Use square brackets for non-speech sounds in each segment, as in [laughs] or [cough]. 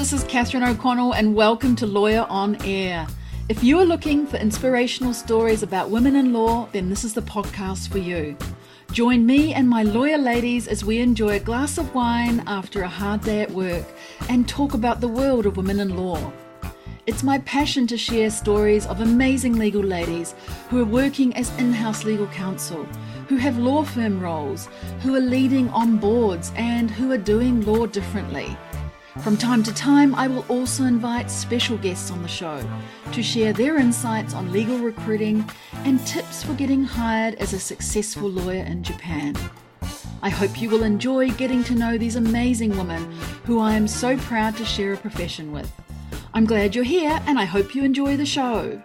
this is Catherine O'Connell, and welcome to Lawyer on Air. If you are looking for inspirational stories about women in law, then this is the podcast for you. Join me and my lawyer ladies as we enjoy a glass of wine after a hard day at work and talk about the world of women in law. It's my passion to share stories of amazing legal ladies who are working as in house legal counsel, who have law firm roles, who are leading on boards, and who are doing law differently. From time to time, I will also invite special guests on the show to share their insights on legal recruiting and tips for getting hired as a successful lawyer in Japan. I hope you will enjoy getting to know these amazing women who I am so proud to share a profession with. I'm glad you're here and I hope you enjoy the show.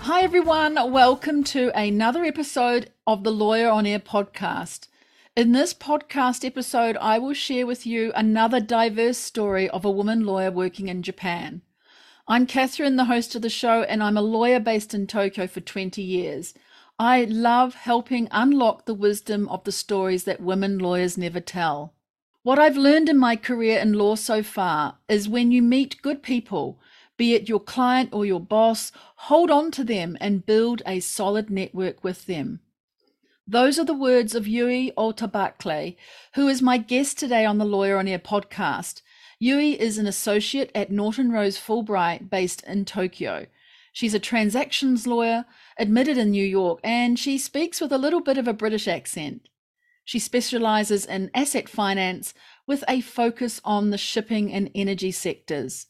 Hi, everyone. Welcome to another episode of the Lawyer on Air podcast. In this podcast episode, I will share with you another diverse story of a woman lawyer working in Japan. I'm Catherine, the host of the show, and I'm a lawyer based in Tokyo for 20 years. I love helping unlock the wisdom of the stories that women lawyers never tell. What I've learned in my career in law so far is when you meet good people, be it your client or your boss, hold on to them and build a solid network with them. Those are the words of Yui Ota-Barclay, who is my guest today on the Lawyer on Air podcast. Yui is an associate at Norton Rose Fulbright based in Tokyo. She's a transactions lawyer, admitted in New York, and she speaks with a little bit of a British accent. She specializes in asset finance with a focus on the shipping and energy sectors.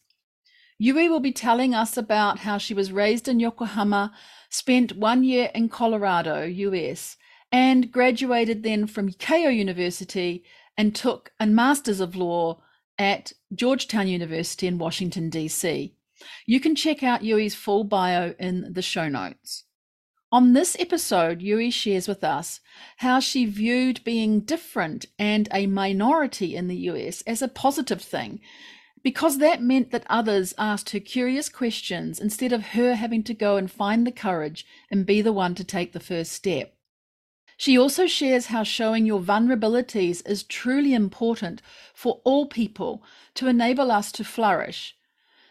Yui will be telling us about how she was raised in Yokohama, spent one year in Colorado, US, and graduated then from Keio University and took a Master's of Law at Georgetown University in Washington, D.C. You can check out Yui's full bio in the show notes. On this episode, Yui shares with us how she viewed being different and a minority in the US as a positive thing, because that meant that others asked her curious questions instead of her having to go and find the courage and be the one to take the first step. She also shares how showing your vulnerabilities is truly important for all people to enable us to flourish.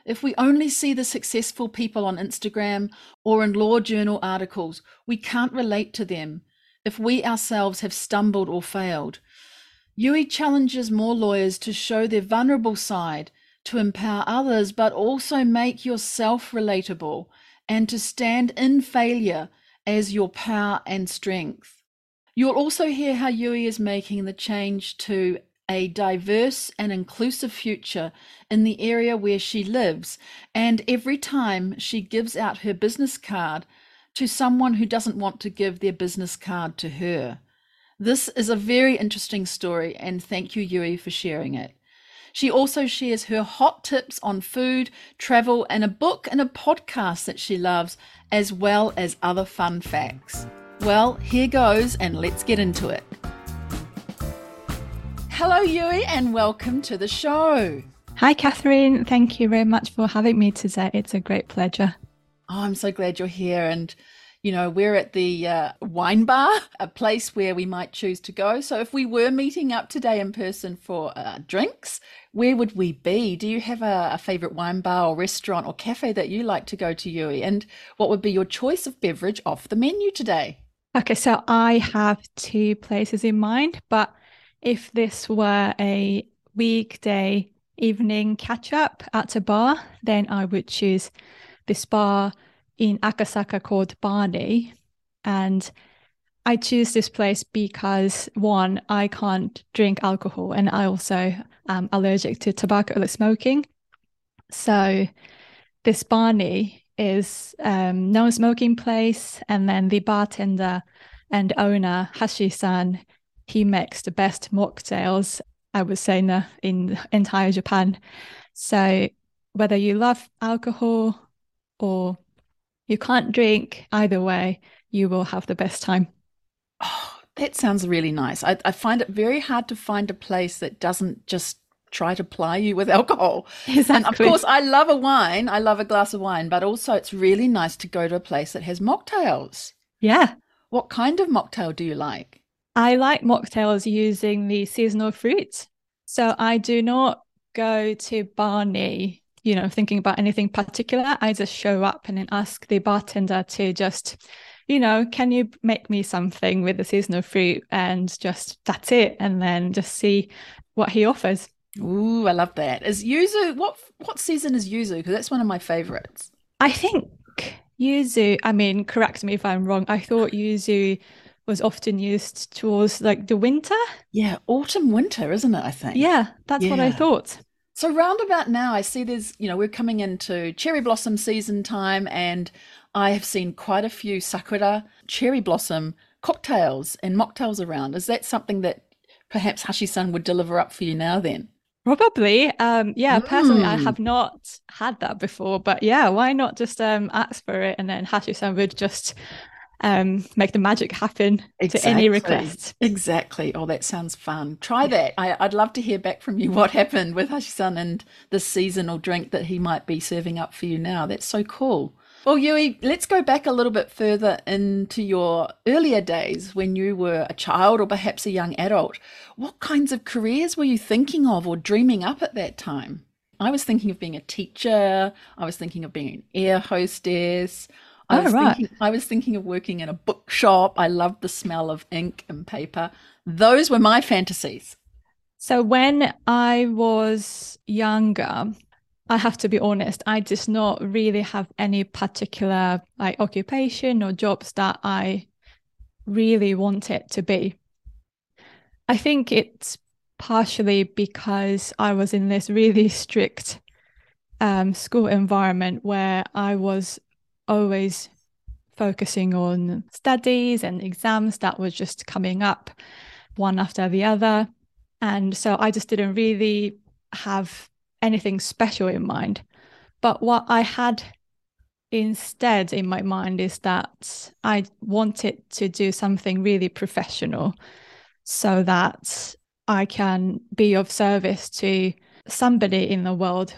If we only see the successful people on Instagram or in law journal articles, we can't relate to them if we ourselves have stumbled or failed. Yui challenges more lawyers to show their vulnerable side, to empower others, but also make yourself relatable and to stand in failure as your power and strength. You'll also hear how Yui is making the change to a diverse and inclusive future in the area where she lives. And every time she gives out her business card to someone who doesn't want to give their business card to her. This is a very interesting story, and thank you, Yui, for sharing it. She also shares her hot tips on food, travel, and a book and a podcast that she loves, as well as other fun facts. Well, here goes, and let's get into it. Hello, Yui, and welcome to the show. Hi, Catherine. Thank you very much for having me today. It's a great pleasure. Oh, I'm so glad you're here. And, you know, we're at the uh, wine bar, a place where we might choose to go. So if we were meeting up today in person for uh, drinks, where would we be? Do you have a, a favorite wine bar or restaurant or cafe that you like to go to, Yui? And what would be your choice of beverage off the menu today? Okay, so I have two places in mind, but if this were a weekday evening catch up at a bar, then I would choose this bar in Akasaka called Barney. And I choose this place because one, I can't drink alcohol and I also am allergic to tobacco like smoking. So this Barney is um, no smoking place, and then the bartender and owner Hashi-san, he makes the best mocktails I would say in, in entire Japan. So whether you love alcohol or you can't drink, either way, you will have the best time. Oh, that sounds really nice. I, I find it very hard to find a place that doesn't just try to ply you with [laughs] alcohol. Exactly. And of course, I love a wine. I love a glass of wine, but also it's really nice to go to a place that has mocktails. Yeah. What kind of mocktail do you like? I like mocktails using the seasonal fruits. So I do not go to Barney, you know, thinking about anything particular. I just show up and then ask the bartender to just, you know, can you make me something with the seasonal fruit? And just that's it. And then just see what he offers. Ooh, I love that. Is yuzu what what season is yuzu? Because that's one of my favorites. I think yuzu, I mean, correct me if I'm wrong. I thought yuzu was often used towards like the winter. Yeah, autumn, winter, isn't it? I think. Yeah, that's yeah. what I thought. So roundabout now, I see there's, you know, we're coming into cherry blossom season time, and I have seen quite a few sakura cherry blossom cocktails and mocktails around. Is that something that perhaps Hashi-san would deliver up for you now? Then. Probably. Um, yeah, personally, I have mm. not had that before, but yeah, why not just um, ask for it and then Hashi-san would just um, make the magic happen exactly. to any request. Exactly. Oh, that sounds fun. Try that. I, would love to hear back from you [laughs] what happened with Hashi-san and the seasonal drink that he might be serving up for you now. That's so cool. Well, Yui, let's go back a little bit further into your earlier days when you were a child or perhaps a young adult. What kinds of careers were you thinking of or dreaming up at that time? I was thinking of being a teacher. I was thinking of being an air hostess. I oh, was right. thinking I was thinking of working in a bookshop. I loved the smell of ink and paper. Those were my fantasies. So when I was younger, I have to be honest, I did not really have any particular like occupation or jobs that I really wanted to be. I think it's partially because I was in this really strict um, school environment where I was always focusing on studies and exams that were just coming up one after the other. And so I just didn't really have anything special in mind. But what I had instead in my mind is that I wanted to do something really professional so that I can be of service to somebody in the world.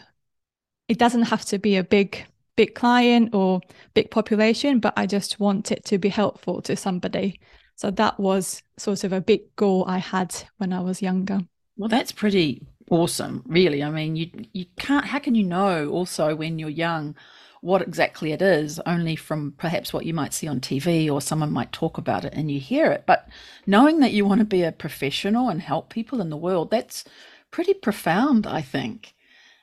It doesn't have to be a big big client or big population, but I just want it to be helpful to somebody. So that was sort of a big goal I had when I was younger. Well, that's pretty awesome, really. I mean, you you can't. How can you know also when you're young what exactly it is? Only from perhaps what you might see on TV or someone might talk about it and you hear it. But knowing that you want to be a professional and help people in the world, that's pretty profound, I think.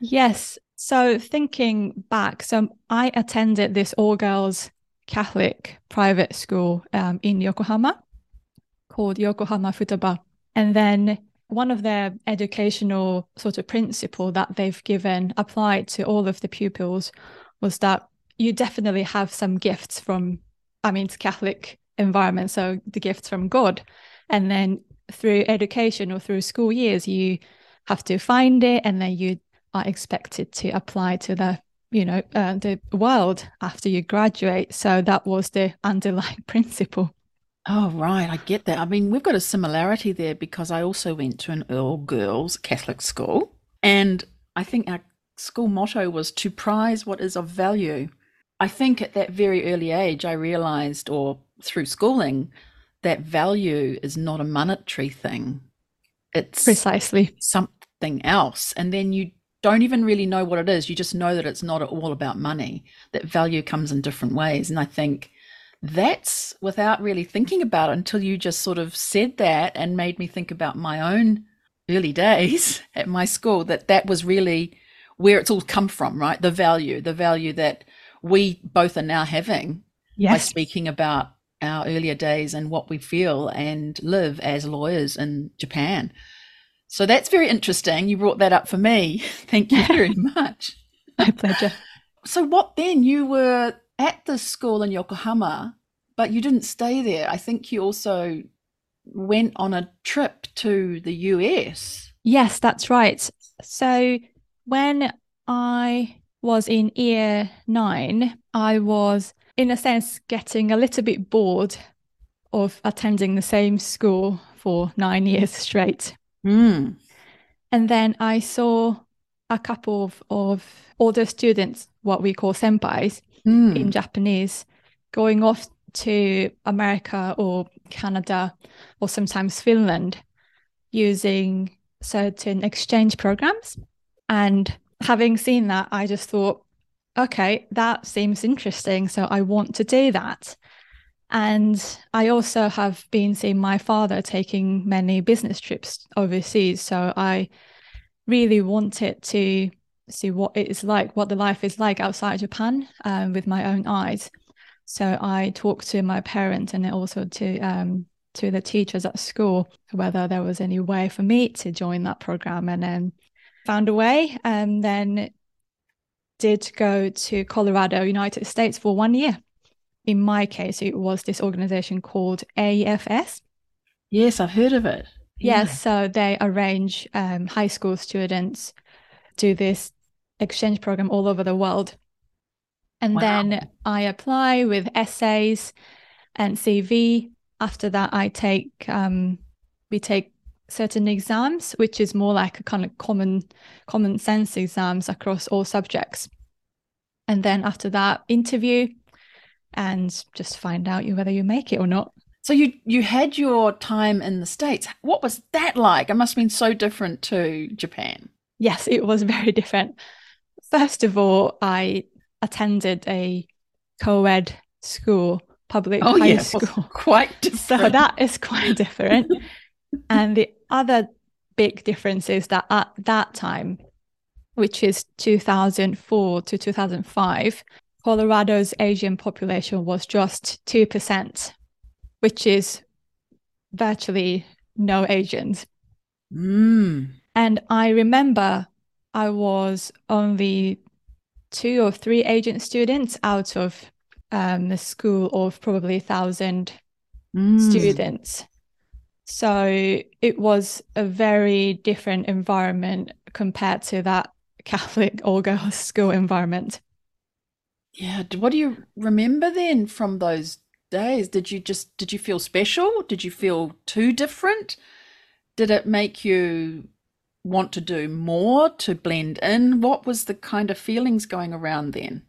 Yes. So thinking back, so I attended this all girls Catholic private school um, in Yokohama called Yokohama Futaba. And then one of their educational sort of principle that they've given applied to all of the pupils was that you definitely have some gifts from i mean it's catholic environment so the gifts from god and then through education or through school years you have to find it and then you are expected to apply to the you know uh, the world after you graduate so that was the [laughs] underlying principle Oh, right. I get that. I mean, we've got a similarity there because I also went to an all girls Catholic school. And I think our school motto was to prize what is of value. I think at that very early age, I realized, or through schooling, that value is not a monetary thing. It's precisely something else. And then you don't even really know what it is. You just know that it's not at all about money, that value comes in different ways. And I think that's without really thinking about it until you just sort of said that and made me think about my own early [laughs] days at my school that that was really where it's all come from right the value the value that we both are now having yes. by speaking about our earlier days and what we feel and live as lawyers in Japan. So that's very interesting. You brought that up for me. [laughs] Thank you very [laughs] much. My pleasure. So, what then? You were at the school in Yokohama, but you didn't stay there. I think you also went on a trip to the US. Yes, that's right. So when I was in year nine, I was, in a sense, getting a little bit bored of attending the same school for nine [laughs] years straight. Mm. And then I saw a couple of, of older students, what we call senpais, mm. in Japanese, going off to America or Canada or sometimes Finland using certain exchange programs. And having seen that, I just thought, okay, that seems interesting. So I want to do that. And I also have been seeing my father taking many business trips overseas. So I really wanted to see what it is like, what the life is like outside Japan um, with my own eyes. So I talked to my parents and also to um, to the teachers at school whether there was any way for me to join that program, and then found a way, and then did go to Colorado, United States for one year. In my case, it was this organization called AFS. Yes, I've heard of it. Yeah. Yes, so they arrange um, high school students do this exchange program all over the world. And wow. then I apply with essays and CV. After that, I take um, we take certain exams, which is more like a kind of common common sense exams across all subjects. And then after that, interview and just find out you whether you make it or not. So you you had your time in the States. What was that like? It must have been so different to Japan. Yes, it was very different. First of all, I attended a co-ed school, public oh, high yeah. school. quite [laughs] different. So that is quite different. [laughs] and the other big difference is that at that time, which is 2004 to 2005, Colorado's Asian population was just 2%, which is virtually no Asians. Mm. And I remember I was only two or three agent students out of um, a school of probably a thousand mm. students. So it was a very different environment compared to that [laughs] Catholic all girls school environment. Yeah. What do you remember then from those days? Did you just, did you feel special? Did you feel too different? Did it make you want to do more to blend in? What was the kind of feelings going around then?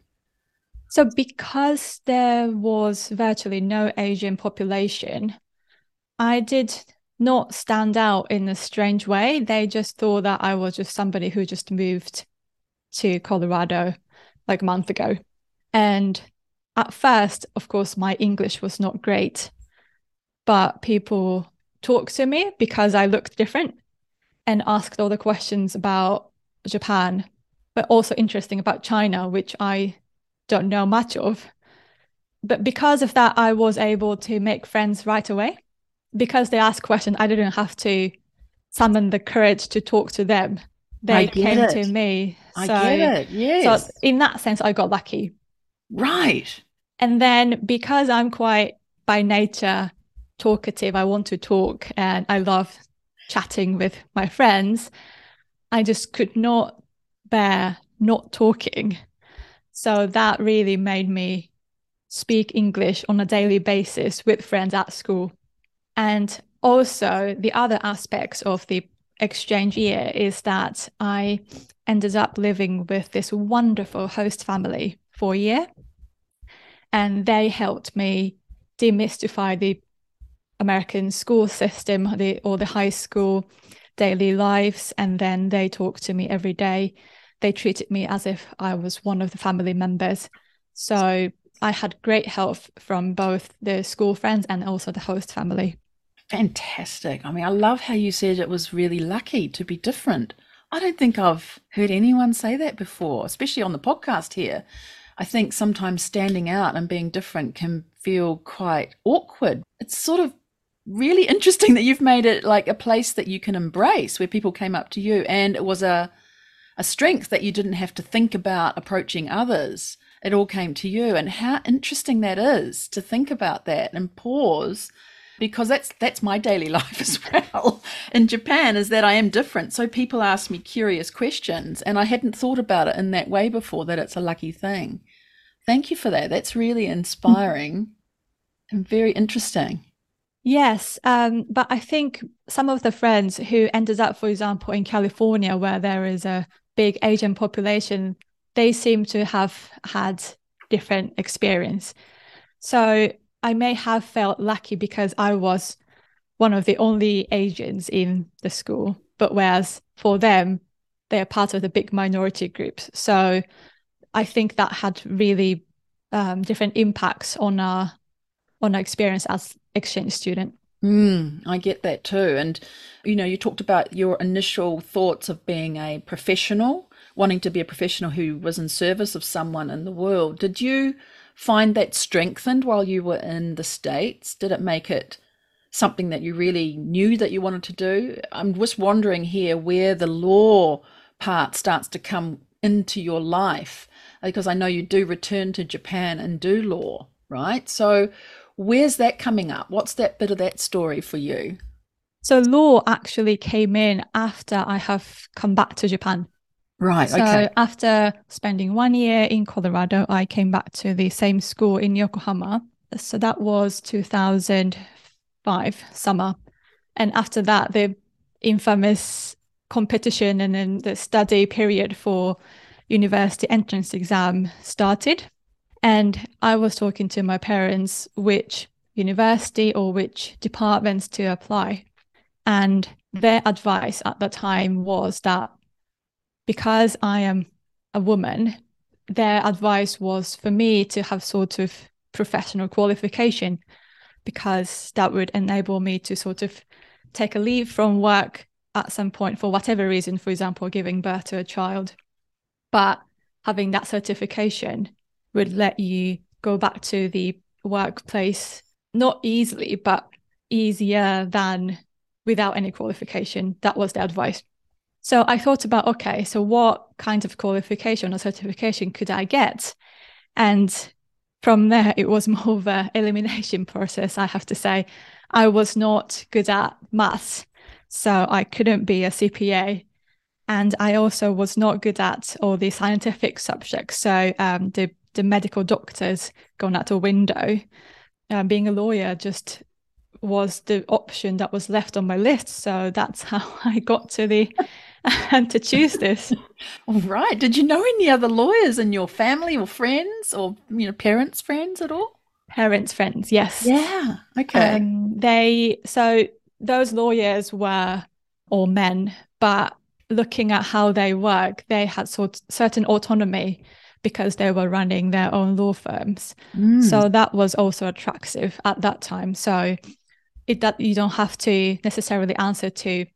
So, because there was virtually no Asian population, I did not stand out in a strange way. They just thought that I was just somebody who just moved to Colorado like a month ago. And at first, of course, my English was not great, but people talked to me because I looked different and asked all the questions about Japan, but also interesting about China, which I don't know much of. But because of that, I was able to make friends right away. Because they asked questions, I didn't have to summon the courage to talk to them. They came it. to me. I so, get it. Yes. So in that sense, I got lucky. Right. And then because I'm quite by nature talkative, I want to talk and I love chatting with my friends, I just could not bear not talking. So that really made me speak English on a daily basis with friends at school. And also, the other aspects of the exchange year is that I ended up living with this wonderful host family for a year. And they helped me demystify the American school system, the or the high school daily lives, and then they talked to me every day. They treated me as if I was one of the family members. So I had great help from both the school friends and also the host family. Fantastic. I mean, I love how you said it was really lucky to be different. I don't think I've heard anyone say that before, especially on the podcast here. I think sometimes standing out and being different can feel quite awkward. It's sort of really interesting [laughs] that you've made it like a place that you can embrace where people came up to you and it was a a strength that you didn't have to think about approaching others it all came to you and how interesting that is to think about that and pause because that's that's my daily [laughs] life as well in Japan is that I am different. So people ask me curious questions and I hadn't thought about it in that way before that it's a lucky thing. Thank you for that. That's really inspiring and very interesting. Yes, um, but I think some of the friends who ended up, for example, in California, where there is a big Asian population, they seem to have had different experience. So I may have felt lucky because I was one of the only Asians in the school, but whereas for them, they are part of the big minority groups. So I think that had really um, different impacts on our on our experience as exchange student. Mm, I get that too. And, you know, you talked about your initial thoughts of being a professional, wanting to be a professional who was in service of someone in the world. Did you find that strengthened while you were in the States? Did it make it something that you really knew that you wanted to do? I'm just wondering here where the law part starts to come into your life, because I know you do return to Japan and do law, right? So, Where's that coming up? What's that bit of that story for you? So law actually came in after I have come back to Japan. Right. So okay. after spending one year in Colorado, I came back to the same school in Yokohama. So that was 2005 summer. And after that, the infamous competition and then the study period for university entrance exam started. And I was talking to my parents which university or which departments to apply. And their advice at the time was that because I am a woman, their advice was for me to have sort of professional qualification because that would enable me to sort of take a leave from work at some point for whatever reason, for example, giving birth to a child. But having that certification would let you go back to the workplace not easily, but easier than without any qualification. That was the advice. So I thought about okay, so what kind of qualification or certification could I get? And from there, it was [laughs] more of an elimination process, I have to say. I was not good at maths, so I couldn't be a CPA. And I also was not good at all the scientific subjects. So um, the the medical doctors gone out the window. Um, being a lawyer just was the option that was left on my list. So that's [laughs] how I got to the [laughs] and to choose this. All right. Did you know any other lawyers in your family or friends or you know parents, friends at all? Parents, friends, yes. Yeah. Okay. Um, they so those lawyers were all men, but looking at how they work, they had sort certain autonomy because they were running their own law firms. Mm. So that was also attractive at that time. So it that you don't have to necessarily answer to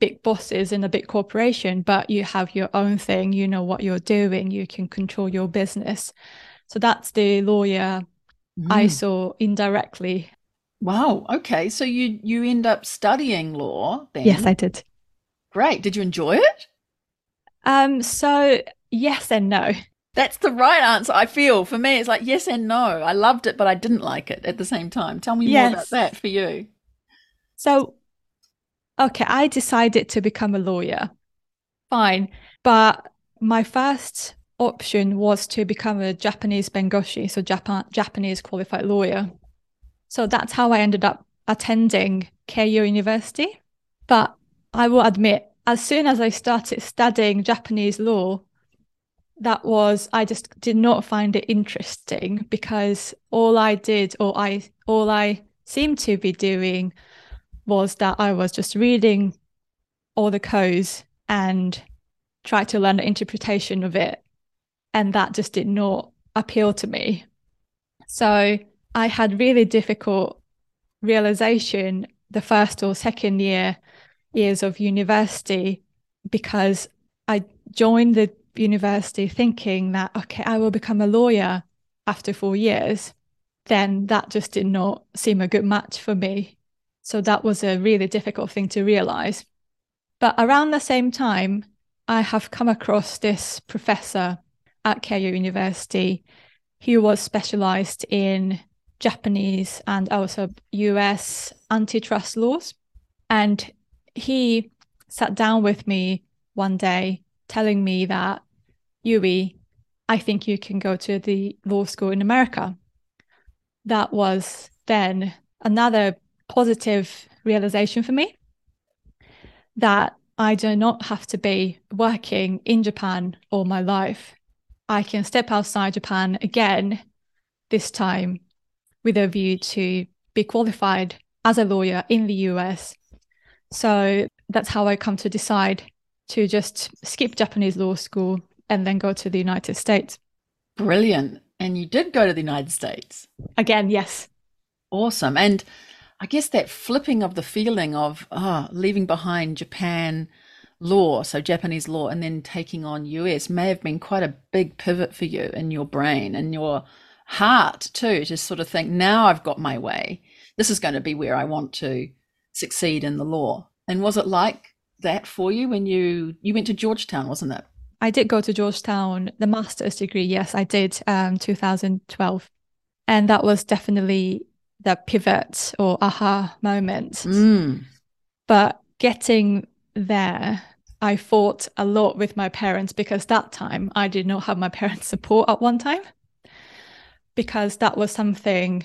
big bosses in a big corporation, but you have your own thing, you know what you're doing, you can control your business. So that's the lawyer mm. I saw indirectly. Wow. Okay. So you you end up studying law then? Yes, I did. Great. Did you enjoy it? Um, so yes and no. That's the right answer, I feel. For me, it's like yes and no. I loved it, but I didn't like it at the same time. Tell me yes. more about that for you. So, okay, I decided to become a lawyer. Fine. But my first option was to become a Japanese bengoshi, so Japan, Japanese qualified lawyer. So that's how I ended up attending Keio University. But I will admit, as soon as I started studying Japanese law, that was I just did not find it interesting because all I did or I all I seemed to be doing was that I was just reading all the codes and tried to learn the interpretation of it and that just did not appeal to me so I had really difficult realization the first or second year years of university because I joined the university thinking that, okay, I will become a lawyer after four years, then that just did not seem a good match for me. So that was a really difficult thing to realize. But around the same time, I have come across this professor at Keio University who was specialized in Japanese and also US antitrust laws. And he sat down with me one day telling me that, Yui, I think you can go to the law school in America. That was then another positive realization for me that I do not have to be working in Japan all my life. I can step outside Japan again, this time with a view to be qualified as a lawyer in the US So that's how I come to decide to just skip Japanese law school and then go to the United States. Brilliant. And you did go to the United States. Again, yes. Awesome. And I guess that flipping of the feeling of oh, leaving behind Japan law, so Japanese law, and then taking on US may have been quite a big pivot for you in your brain and your heart too, to sort of think, now I've got my way. This is going to be where I want to succeed in the law. And was it like that for you when you you went to Georgetown, wasn't it? I did go to Georgetown, the master's degree. Yes, I did, um, 2012, and that was definitely the pivot or aha moment. Mm. But getting there, I fought a lot with my parents because that time I did not have my parents' support at one time because that was something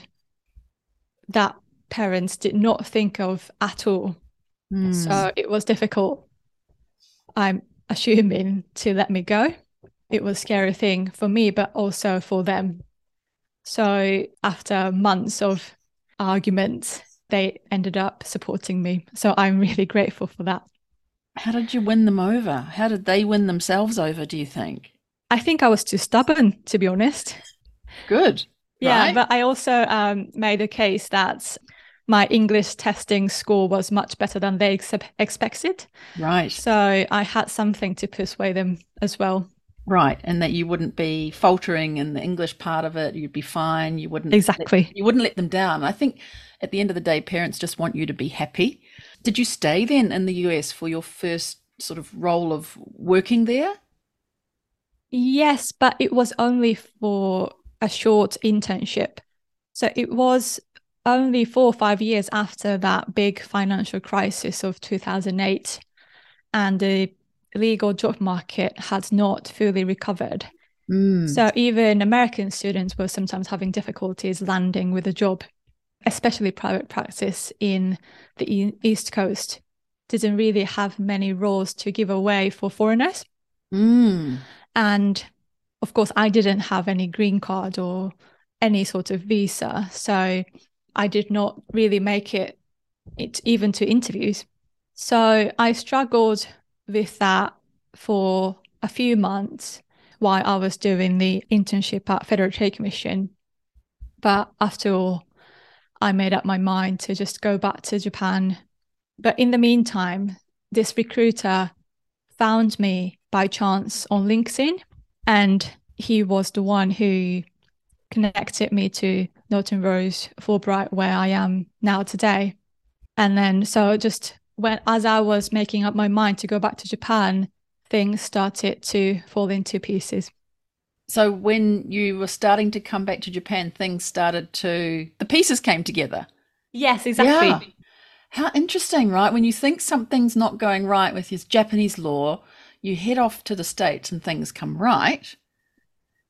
that parents did not think of at all. Mm. So it was difficult, I'm assuming, to let me go. It was a scary thing for me, but also for them. So after months of arguments, they ended up supporting me. So I'm really [laughs] grateful for that. How did you win them over? How did they win themselves over, do you think? I think I was too stubborn, to be honest. Good. Yeah, right? but I also um, made a case that my English testing score was much better than they ex- expected. Right. So I had something to persuade them as well. Right, and that you wouldn't be faltering in the English part of it. You'd be fine. You wouldn't Exactly. Let, you wouldn't let them down. I think at the end of the day, parents just want you to be happy. Did you stay then in the US for your first sort of role of working there? Yes, but it was only for a short internship. So it was only four or five years after that big financial crisis of 2008 and the legal job market had not fully recovered. Mm. So even American students were sometimes having difficulties landing with a job, especially private practice in the East Coast didn't really have many roles to give away for foreigners. Mm. And of course, I didn't have any green card or any sort of visa. So I did not really make it, it even to interviews. So I struggled with that for a few months while I was doing the internship at Federal Trade Commission. But after all, I made up my mind to just go back to Japan. But in the meantime, this recruiter found me by chance on LinkedIn, and he was the one who connected me to Norton Rose Fulbright, where I am now today. And then, so just when, as I was making up my mind to go back to Japan, things started to fall into pieces. So when you were starting to come back to Japan, things started to, the pieces came together. Yes, exactly. Yeah. How interesting, right? When you think something's not going right with your Japanese law, you head off to the States and things come right.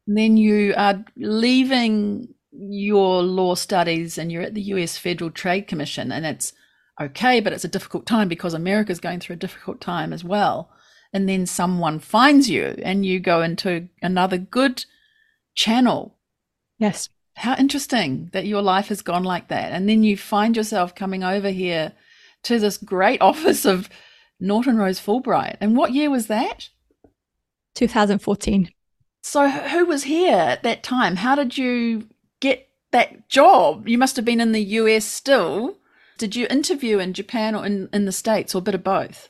And then you are leaving your law studies and you're at the US Federal Trade Commission and it's okay, but it's a difficult time because America's going through a difficult time as well. And then someone finds you and you go into another good channel. Yes. How interesting that your life has gone like that. And then you find yourself coming over here to this great [laughs] office of Norton Rose Fulbright. And what year was that? 2014. So who was here at that time? How did you get that job? You must have been in the US still. Did you interview in Japan or in, in the States or a bit of both?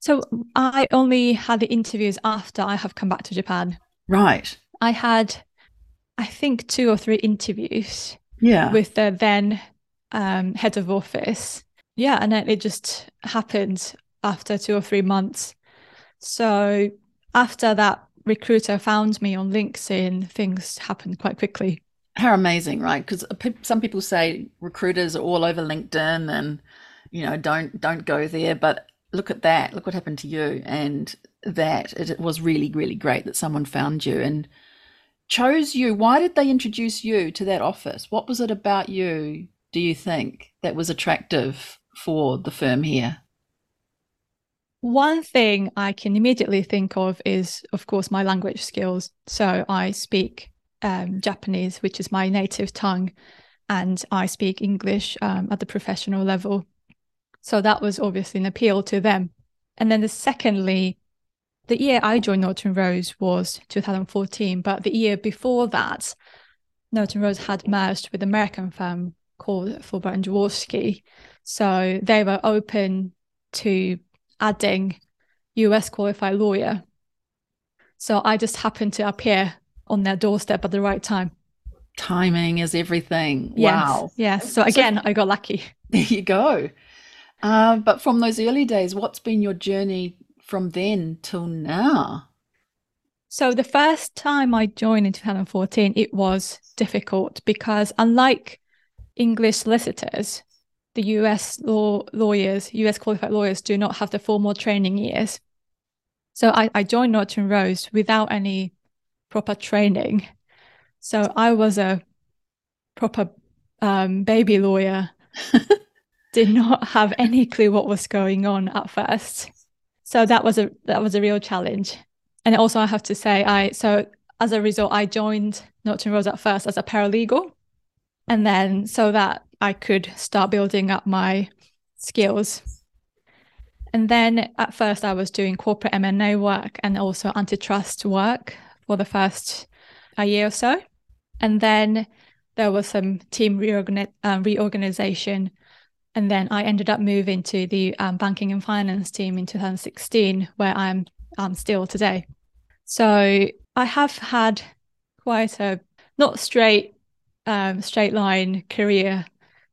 So I only had the interviews after I have come back to Japan. Right. I had, I think, two or three interviews Yeah. with the then um, head of office. Yeah, and then it just happened after two or three months. So after that recruiter found me on LinkedIn, things happened quite quickly. How amazing, right? Because uh, some people say recruiters are all over LinkedIn and you know don't don't go there, but look at that. Look what happened to you, and that it was really really great that someone found you and chose you. Why did they introduce you to that office? What was it about you? Do you think that was attractive for the firm here? One thing I can immediately think of is, of course, my language skills. So I speak um, Japanese, which is my native tongue, and I speak English um, at the professional level. So that was obviously an appeal to them. And then the secondly, the year I joined Norton Rose was 2014, but the year before that, Norton Rose had merged with an American firm called Fulbright and Jaworski. So they were open to adding US qualified lawyer. So I just happened to appear on their doorstep at the right time. Timing is everything. Yes, Wow. Yes. So again, I got lucky. [laughs] [laughs] There you go. Uh, but from those early days, what's been your journey from then till now? So the first time I joined in 2014, it was difficult because unlike English solicitors, the US law lawyers, US qualified lawyers do not have the formal training years. So I, I joined Norton Rose without any proper training. So I was a proper um, baby lawyer, [laughs] did not have any clue what was going on at first. So that was a that was a real challenge. And also I have to say I so as a result I joined Norton Rose at first as a paralegal. And then so that I could start building up my skills. And then at first I was doing corporate M&A work and also antitrust work for the first a year or so. And then there was some team reorgan- uh, reorganization. And then I ended up moving to the um, banking and finance team in 2016, where I'm um, still today. So I have had quite a not straight um, straight line career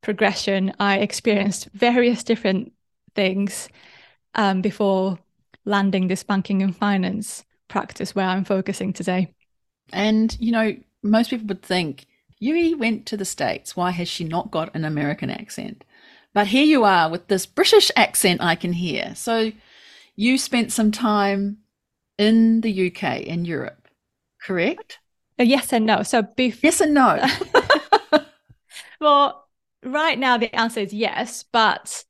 progression. I experienced various different things um, before landing this banking and finance practice where I'm focusing today. And, you know, most people would think, Yui went to the States. Why has she not got an American accent? But here you are with this British accent I can hear. So you spent some time in the UK, in Europe, correct? Uh, yes and no. So bef- Yes and no. [laughs] [laughs] well, right now the answer is yes, but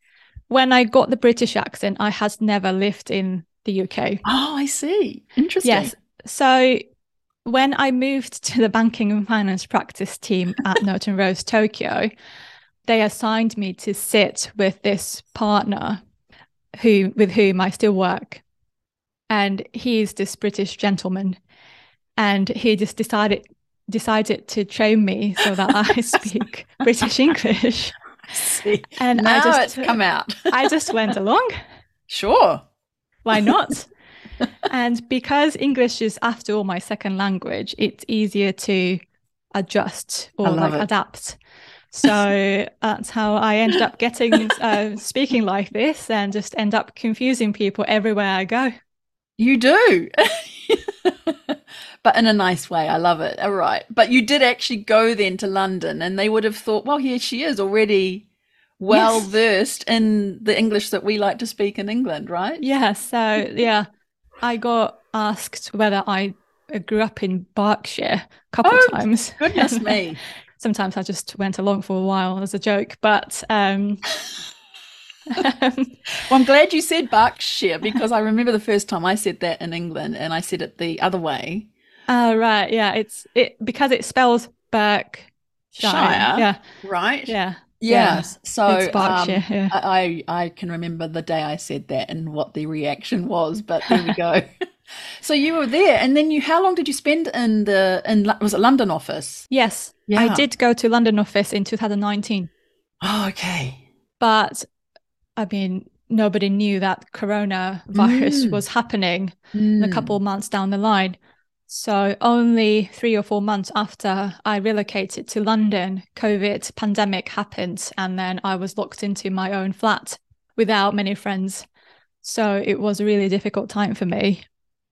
when I got the British accent, I has never lived in the UK. oh, I see. Interesting. Yes. So when I moved to the banking and finance practice team at [laughs] Norton Rose Tokyo, they assigned me to sit with this partner who with whom I still work. And he's this British gentleman. And he just decided decided to train me so that I [laughs] speak British English. See. And now I just it's come out. I just went [laughs] along. Sure. Why not? and because English is, after all, my second language, it's easier to adjust or like it. adapt. So [laughs] that's how I ended up getting uh, speaking like this and just end up confusing people everywhere I go. You do. [laughs] but in a nice way. I love it. All right. But you did actually go then to London and they would have thought, well, here she is already well Yes. versed in the English that we like to speak in England, right? Yeah. So yeah, I got asked whether I grew up in Berkshire a couple Oh, of times. Goodness me. [laughs] Sometimes I just went along for a while as a joke, but um, [laughs] Well, I'm glad you said Berkshire because I remember the first time I said that in England and I said it the other way. Oh right, yeah. It's it because it spells Berkshire. Shire. Yeah, Right? yeah. Yes. So it's Berkshire. um, yeah. I, I I can remember the day I said that and what the reaction was, but there we go. [laughs] [laughs] so you were there, and then you how long did you spend in the in was it London office? yes, Yeah. I did go to London office in 2019, Oh, okay. but I mean nobody knew that coronavirus Mm. was happening a Mm. couple of months down the line. So only three or four months after I relocated to London, COVID pandemic happened, and then I was locked into my own flat without many friends. So it was a really difficult time for me.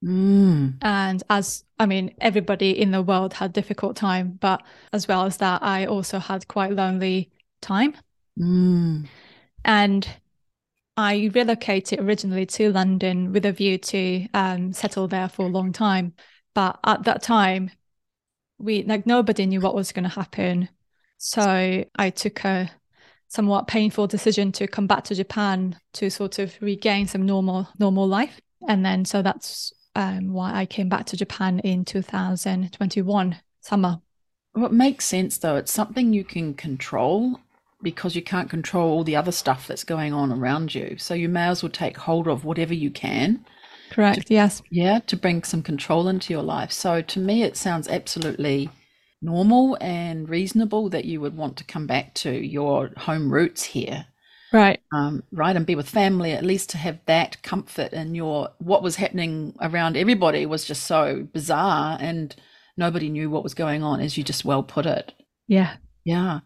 Mm. And as I mean, everybody in the world had difficult time, but as well as that, I also had quite lonely time. Mm. And I relocated originally to London with a view to um, settle there for a long time. But at that time, we like nobody knew what was going to happen. So I took a somewhat painful decision to come back to Japan to sort of regain some normal normal life. And then so that's um, why I came back to Japan in 2021 summer. Well, it makes sense though. It's something you can control because you can't control all the other stuff that's going on around you. So you may as well take hold of whatever you can. Correct. To, yes. Yeah, to bring some control into your life. So to me, it sounds absolutely normal and reasonable that you would want to come back to your home roots here. Right. Um, right. And be with family, at least to have that comfort in your what was happening around everybody was just so bizarre and nobody knew what was going on, as you just well put it. Yeah. Yeah.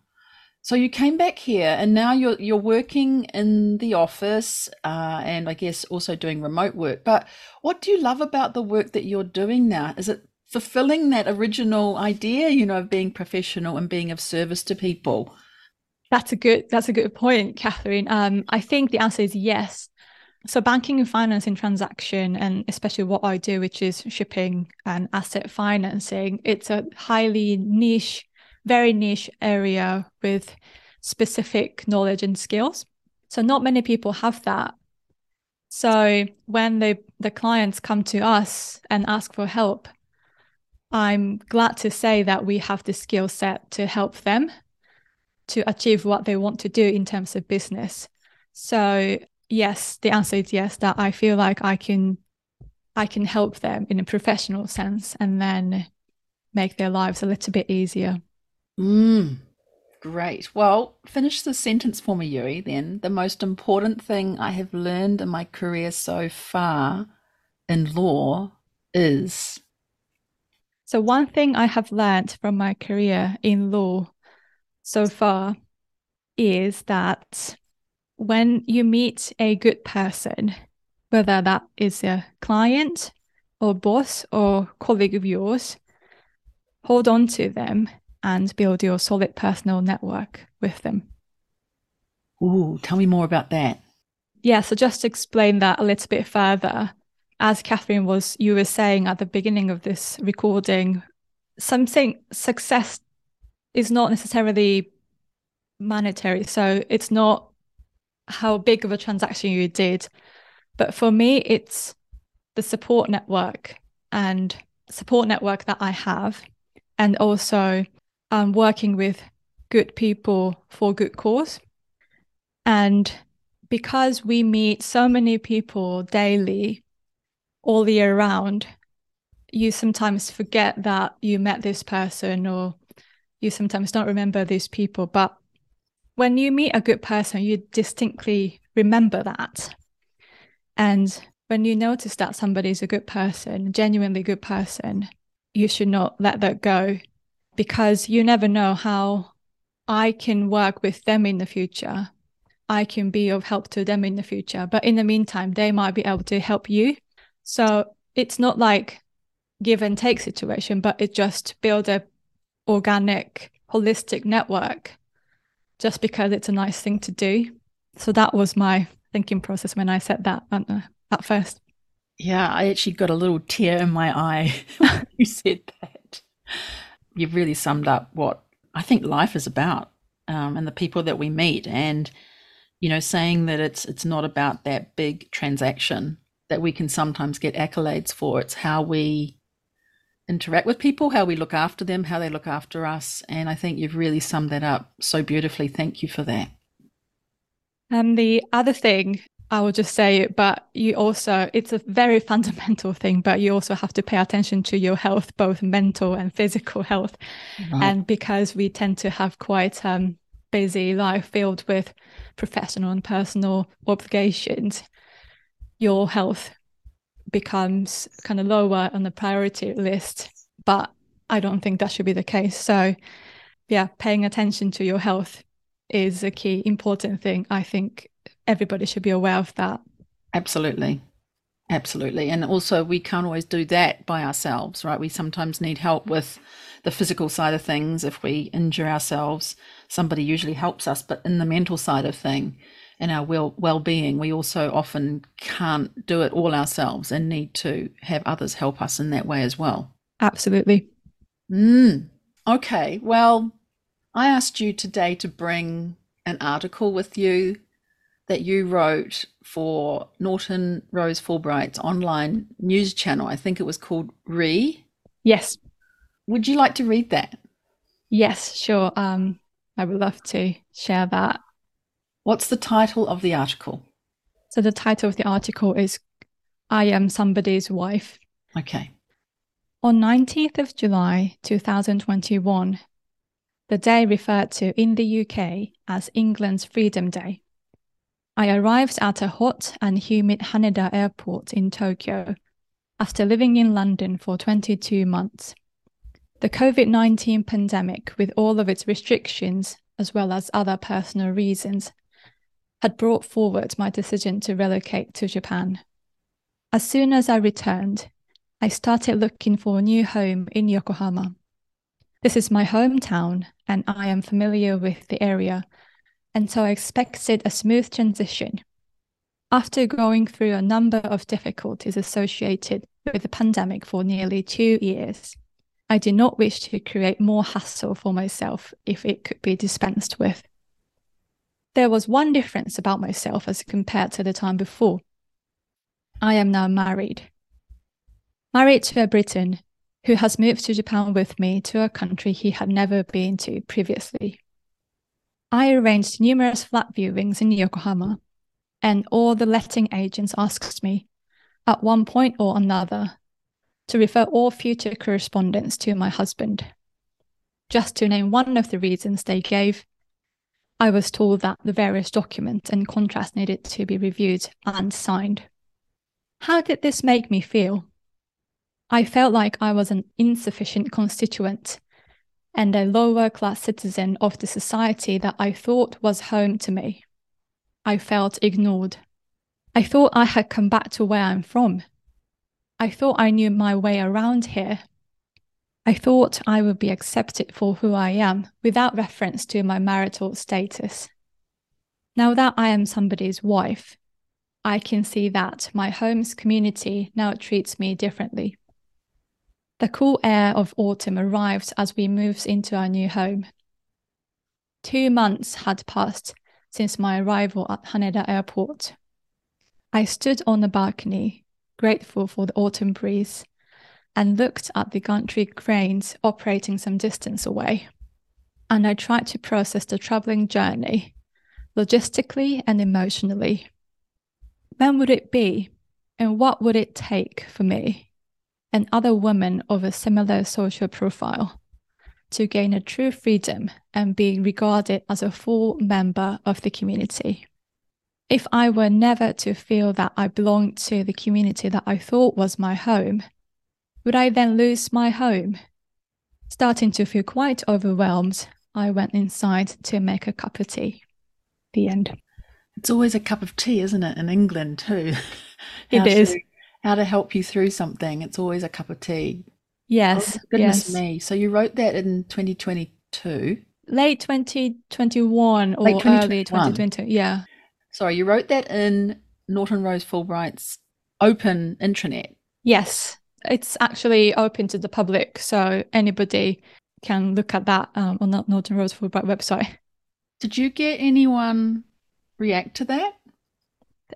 So you came back here, and now you're you're working in the office, uh, and I guess also doing remote work. But what do you love about the work that you're doing now? Is it fulfilling that original idea, you know, of being professional and being of service to people? That's a good that's a good point, Catherine. Um, I think the answer is yes. So banking and finance and transaction, and especially what I do, which is shipping and asset financing, it's a highly niche very niche area with specific knowledge and skills. So not many people have that. So when they, the clients come to us and ask for help, I'm glad to say that we have the skill set to help them to achieve what they want to do in terms of business. So yes, the answer is yes, that I feel like I can I can help them in a professional sense and then make their lives a little bit easier. Mm, great. Well, finish the sentence for me, Yui, then. The most important thing I have learned in my career so far in law is. So, one thing I have learned from my career in law so far is that when you meet a good person, whether that is a client or boss or colleague of yours, hold on to them and build your solid personal network with them. Ooh, tell me more about that. Yeah, so just to explain that a little bit further, as Catherine was you were saying at the beginning of this recording, something success is not necessarily monetary. So it's not how big of a transaction you did. But for me, it's the support network and support network that I have, and also um, working with good people for good cause. And because we meet so many people daily, all the year round, you sometimes forget that you met this person or you sometimes don't remember these people. But when you meet a good person, you distinctly remember that. And when you notice that somebody is a good person, genuinely good person, you should not let that go because you never know how I can work with them in the future. I can be of help to them in the future. But in the meantime, they might be able to help you. So it's not like give and take situation, but it just build a organic, holistic network just because it's a nice thing to do. So that was my thinking process when I said that uh, at first. Yeah, I actually got a little tear in my eye [laughs] when you said that you've really summed up what I think life is about um, and the people that we meet. And, you know, saying that it's it's not about that big transaction that we can sometimes get accolades for. It's how we interact with people, how we look after them, how they look after us. And I think you've really summed that up so beautifully. Thank you for that. And the other thing I will just say it, but you also, it's a very [laughs] fundamental thing, but you also have to pay attention to your health, both mental and physical health. And because we tend to have quite um busy life filled with professional and personal obligations, your health becomes kind of lower on the priority list. But I don't think that should be the case. So, yeah, paying attention to your health is a key important thing, I think, everybody should be aware of that. Absolutely. Absolutely. And also, we can't always do that by ourselves, right? We sometimes need help with the physical side of things. If we injure ourselves, somebody usually helps us. But in the mental side of thing, in our well well being, we also often can't do it all ourselves and need to have others help us in that way as well. Absolutely. Mm. Okay. Well, I asked you today to bring an article with you that you wrote for Norton Rose Fulbright's online news channel. I think it was called Re. Yes. Would you like to read that? Yes, sure. Um, I would love to share that. What's the title of the article? So the title of the article is I am somebody's wife. Okay. On 19th of July 2021, the day referred to in the UK as England's Freedom Day, I arrived at a hot and humid Haneda airport in Tokyo after living in London for 22 months. The COVID 19 pandemic, with all of its restrictions, as well as other personal reasons, had brought forward my decision to relocate to Japan. As soon as I returned, I started looking for a new home in Yokohama. This is my hometown, and I am familiar with the area, and so I expected a smooth transition. After going through a number of difficulties associated with the pandemic for nearly two years, I did not wish to create more hassle for myself if it could be dispensed with. There was one difference about myself as compared to the time before. I am now married. Married to a Briton who has moved to Japan with me to a country he had never been to previously. I arranged numerous flat viewings in Yokohama, and all the letting agents asked me, at one point or another, to refer all future correspondence to my husband. Just to name one of the reasons they gave, I was told that the various documents and contracts needed to be reviewed and signed. How did this make me feel? I felt like I was an insufficient constituent and a lower class citizen of the society that I thought was home to me. I felt ignored. I thought I had come back to where I'm from. I thought I knew my way around here. I thought I would be accepted for who I am without reference to my marital status. Now that I am somebody's wife, I can see that my home's community now treats me differently. The cool air of autumn arrived as we moved into our new home. Two months had passed since my arrival at Haneda Airport. I stood on the balcony grateful for the autumn breeze, and looked at the gantry cranes operating some distance away. And I tried to process the traveling journey, logistically and emotionally. When would it be, and what would it take for me, and other women of a similar social profile, to gain a true freedom and be regarded as a full member of the community? if I were never to feel that I belonged to the community that I thought was my home, would I then lose my home? Starting to feel quite overwhelmed, I went inside to make a cup of tea. The end. It's always a cup of tea, isn't it, in England too? [laughs] it is. To, how to help you through something. It's always a cup of tea. Yes. Oh, goodness yes. me. So you wrote that in 2022? Late 2021 or Late 2021. early 2020. Yeah. Sorry, you wrote that in Norton Rose Fulbright's open intranet. Yes, it's actually open to the public, so anybody can look at that um, on the Norton Rose Fulbright website. [laughs] Did you get anyone react to that?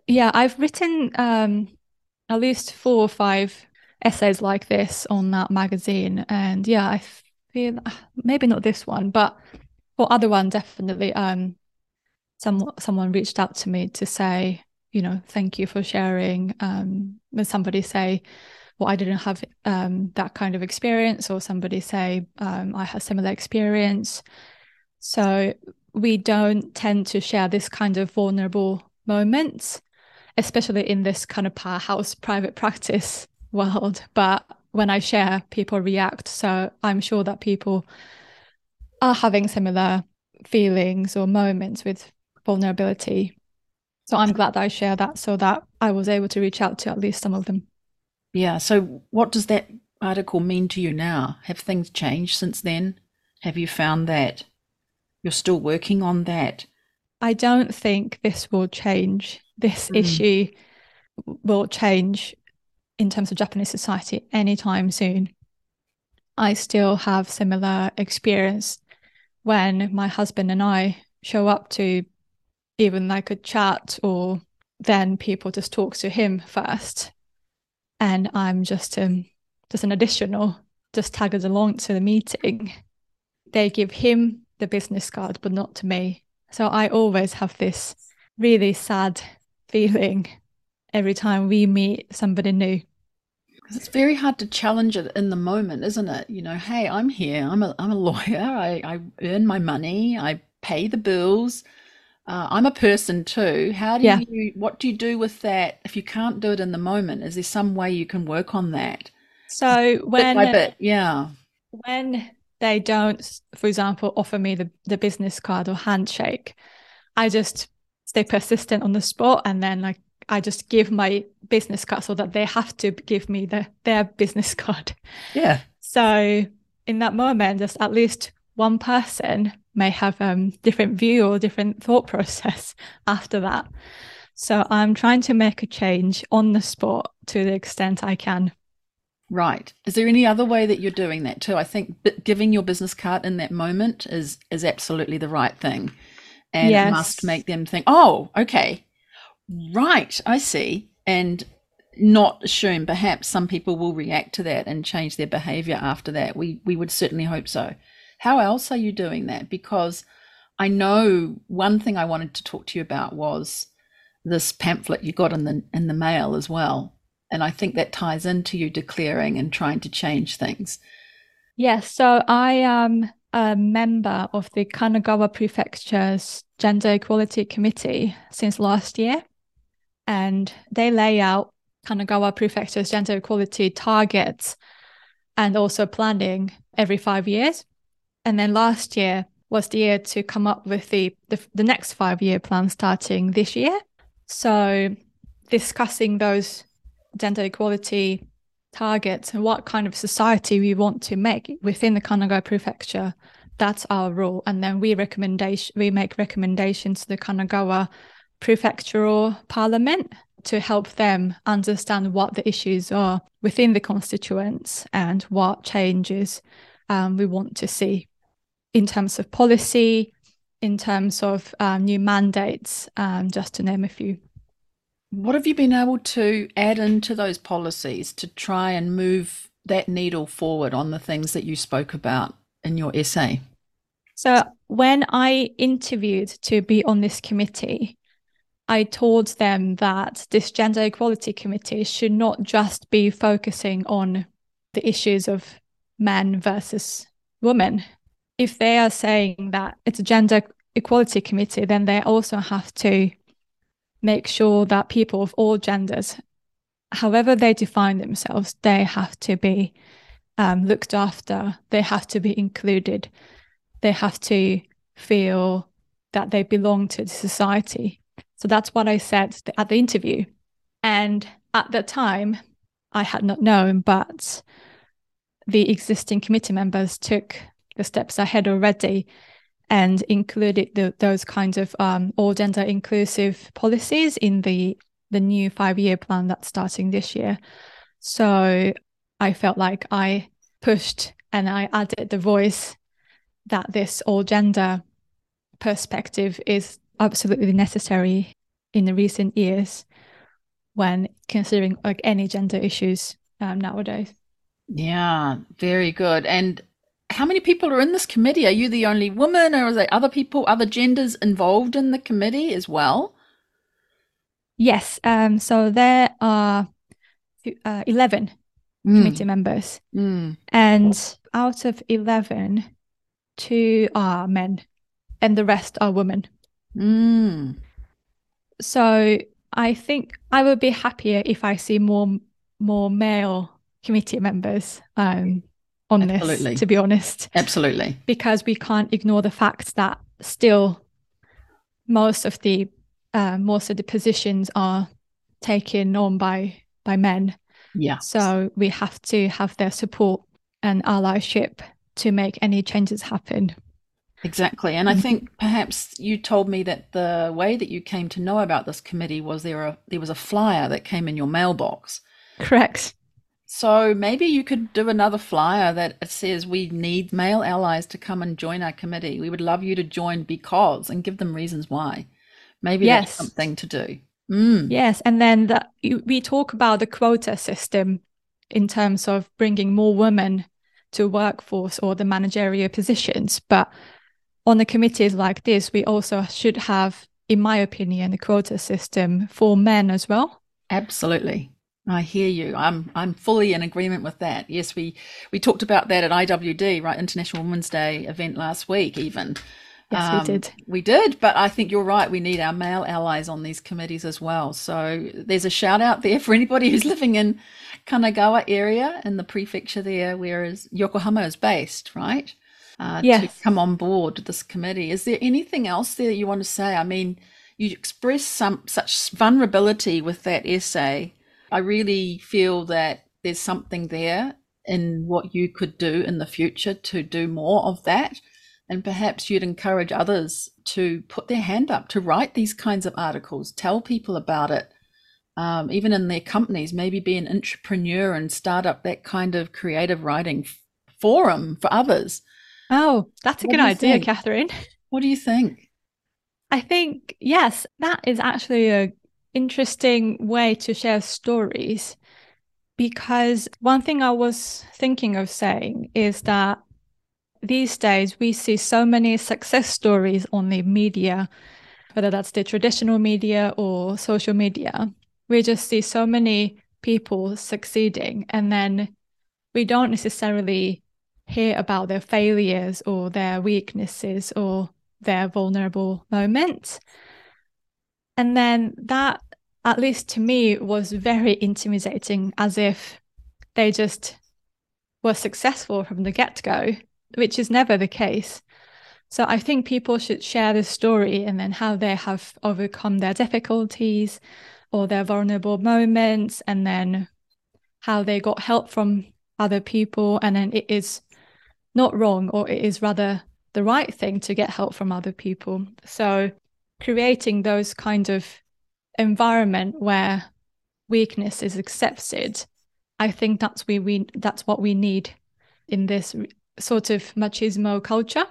Yeah, I've written um, at least four or five essays like this on that magazine, and yeah, I feel maybe not this one, but for other one definitely. Um, some someone reached out to me to say, you know, thank you for sharing. Um, somebody say, well, I didn't have um, that kind of experience, or somebody say, um, I had similar experience. So we don't tend to share this kind of vulnerable moments, especially in this kind of powerhouse private practice world. But when I share, people react. So I'm sure that people are having similar feelings or moments with vulnerability. So I'm glad that I share that so that I was able to reach out to at least some of them. Yeah. So what does that article mean to you now? Have things changed since then? Have you found that you're still working on that? I don't think this will change. This mm. issue will change in terms of Japanese society anytime soon. I still have similar experience when my husband and I show up to even like a chat or then people just talk to him first and i'm just um just an additional just tagged along to the meeting they give him the business card, but not to me. So I always have this really sad feeling every time we meet somebody new. It's very hard to challenge it in the moment, isn't it? You know, hey, I'm here. I'm a I'm a lawyer. [laughs] I, I earn my money. I pay the bills. Uh, I'm a person too. How do Yeah. you? What do you do with that if you can't do it in the moment? Is there some way you can work on that So when by bit? Yeah. when they don't, for example, offer me the, the business card or handshake, I just stay persistent on the spot and then like I just give my business card so that they have to give me the, their business [laughs] card. Yeah. So in that moment, just at least one person may have um different view or different thought [laughs] process after that. So I'm trying to make a change on the spot to the extent I can. Right. Is there any other way that you're doing that too? I think giving your business card in that moment is is absolutely the right thing, and it must make them think, "Oh, okay, right, I see," and not assume perhaps some people will react to that and change their behavior after that. We we would certainly hope so. How else are you doing that? Because I know one thing I wanted to talk to you about was this pamphlet you got in the in the mail as well. And I think that ties into you declaring and trying to change things. Yes, so I am a member of the Kanagawa Prefecture's Gender Equality Committee since last year. And they lay out Kanagawa Prefecture's gender equality targets and also planning every five years. And then last year was the year to come up with the, the, the next five year plan starting this year. So discussing those gender equality targets and what kind of society we want to make within the Kanagawa prefecture. That's our role. And then we recommendation we make recommendations to the Kanagawa prefectural parliament to help them understand what the issues are within the constituents and what changes um, we want to see in terms of policy, in terms of um, new mandates, um, just to name a few. What have you been able to add into those policies to try and move that needle forward on the things that you spoke about in your essay? So when I interviewed to be on this committee, I told them that this gender equality committee should not just be focusing on the issues of men versus women. If they are saying that it's a gender equality committee, then they also have to make sure that people of all genders, however they define themselves, they have to be um, looked after, they have to be included they have to feel that they belong to the society. So that's what I said at the interview. And at the time, I had not known, but the existing committee members took the steps ahead already and included the, those kinds of um, all gender inclusive policies in the the new five year plan that's starting this year. So I felt like I pushed and I added the voice that this all gender perspective is absolutely necessary in the recent years when considering like any gender issues um, nowadays. Yeah, very good. And how many people are in this committee? Are you the only woman, or are there other people, other genders involved in the committee as well? Yes, um, so there are uh, 11 Mm, committee members, mm. and out of 11, two are men, and the rest are women. Mm. So I think I would be happier if I see more more male committee members um, on Absolutely. this, to be honest, Absolutely. because we can't ignore the fact that still most of the uh, most of the positions are taken on by by men. Yeah. So we have to have their support and allyship to make any changes happen. Exactly. And I Mhm. think perhaps you told me that the way that you came to know about this committee was there a there was a flyer that came in your mailbox. Correct. So maybe you could do another flyer that says we need male allies to come and join our committee. We would love you to join because and give them reasons why. Maybe Yes. that's something to do. Mm. Yes, and then the, we talk about the quota system in terms of bringing more women to workforce or the managerial positions, but on the committees like this, we also should have, in my opinion, a quota system for men as well. Absolutely. I hear you. I'm I'm fully in agreement with that. Yes, we we talked about that at IWD, right, International Women's Day event last week even. Yes, um, we did. We did, but I think you're right. We need our male allies on these committees as well. So there's a shout out there for anybody who's living in Kanagawa area in the prefecture there, whereas Yokohama is based, right? Uh, yes. To come on board this committee. Is there anything else there that you want to say? I mean, you express some such vulnerability with that essay. I really feel that there's something there in what you could do in the future to do more of that and perhaps you'd encourage others to put their hand up to write these kinds of articles, tell people about it, um, even in their companies, maybe be an entrepreneur and start up that kind of creative writing forum for others. Oh, that's a what good idea, think? Catherine. What do you think? I think, yes, that is actually a interesting way to share stories because one thing I was thinking of saying is that these days we see so many success stories on the media, whether that's the traditional media or social media. We just see so many people succeeding, and then we don't necessarily hear about their failures or their weaknesses or their vulnerable moments. And then that, at least to me, was very intimidating, as if they just were successful from the get go which is never the case. So I think people should share the story and then how they have overcome their difficulties or their vulnerable moments and then how they got help from other people and then it is not wrong or it is rather the right thing to get help from other people. So creating those kind of environment where weakness is accepted, I think that's we we that's what we need in this sort of machismo culture.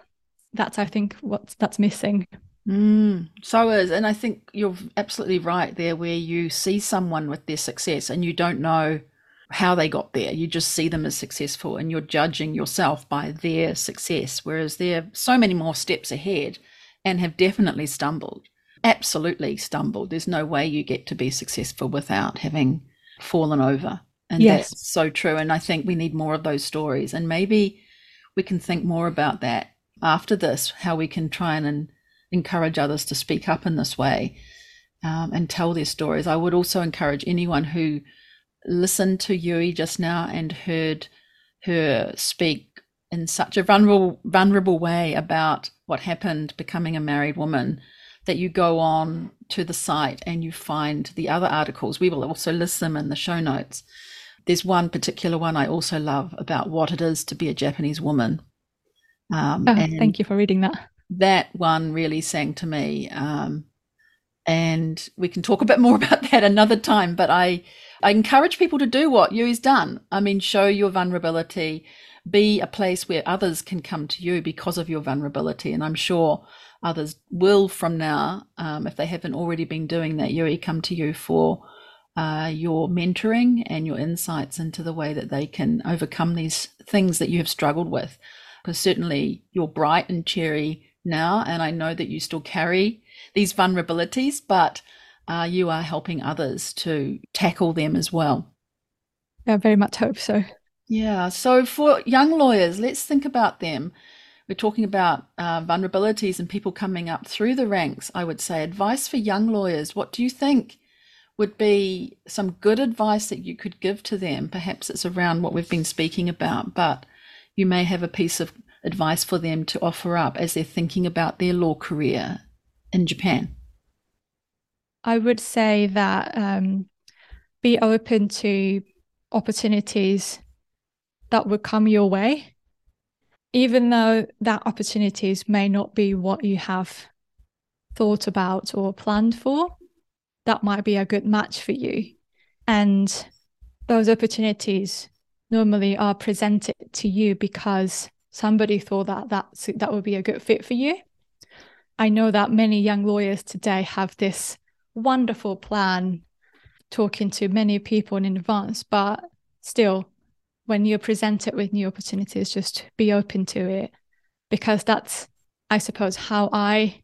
That's I think what that's missing. Mm, so is, and I think you're absolutely right there, where you see someone with their success and you don't know how they got there. You just see them as successful, and you're judging yourself by their success, whereas they're so many more steps ahead and have definitely stumbled. Absolutely stumbled. There's no way you get to be successful without having fallen over. And yes. that's so true. And I think we need more of those stories. And maybe we can think more about that after this, how we can try and encourage others to speak up in this way um, and tell their stories. I would also encourage anyone who listened to Yui just now and heard her speak in such a vulnerable, vulnerable way about what happened becoming a married woman that you go on to the site and you find the other articles. We will also list them in the show notes there's one particular one I also love about what it is to be a Japanese woman. Um, oh, thank you for reading that. That one really sang to me. Um, and we can talk a bit more [laughs] about that another time. But I, I encourage people to do what Yui's done. I mean, show your vulnerability, be a place where others can come to you because of your vulnerability. And I'm sure others will from now, um, if they haven't already been doing that, Yui, come to you for uh, your mentoring and your insights into the way that they can overcome these things that you have struggled with. Because certainly you're bright and cheery now, and I know that you still carry these vulnerabilities, but uh, you are helping others to tackle them as well. I very much hope so. Yeah. So for young lawyers, let's think about them. We're talking about uh, vulnerabilities and people coming up through the ranks. I would say advice for young lawyers. What do you think? would be some good advice that you could give to them? Perhaps it's around what we've been speaking about, but you may have a piece of advice for them to offer up as they're thinking about their law career in Japan. I would say that um, be open to opportunities that would come your way, even though that opportunities may not be what you have thought about or planned for that might be a good match for you. And those opportunities normally are presented to you because somebody thought that that's, that would be a good fit for you. I know that many young lawyers today have this wonderful plan talking to many people in advance, but still, when you're presented with new opportunities, just be open to it because that's I suppose, how I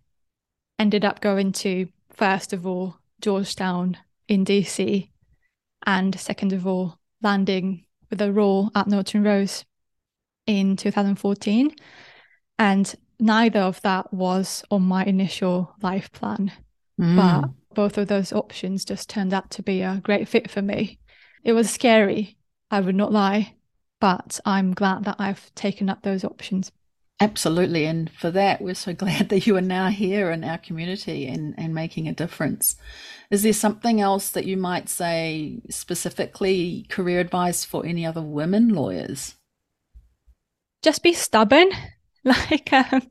ended up going to, first of all, Georgetown in DC, and second of all, landing with a role at Norton Rose in 2014. And neither of that was on my initial life plan. Mm. But both of those options just turned out to be a great fit for me. It was scary, I would not lie, but I'm glad that I've taken up those options. Absolutely. And for that, we're so [laughs] glad that you are now here in our community and, and making a difference. Is there something else that you might say specifically career advice for any other women lawyers? Just be stubborn. [laughs] Like um,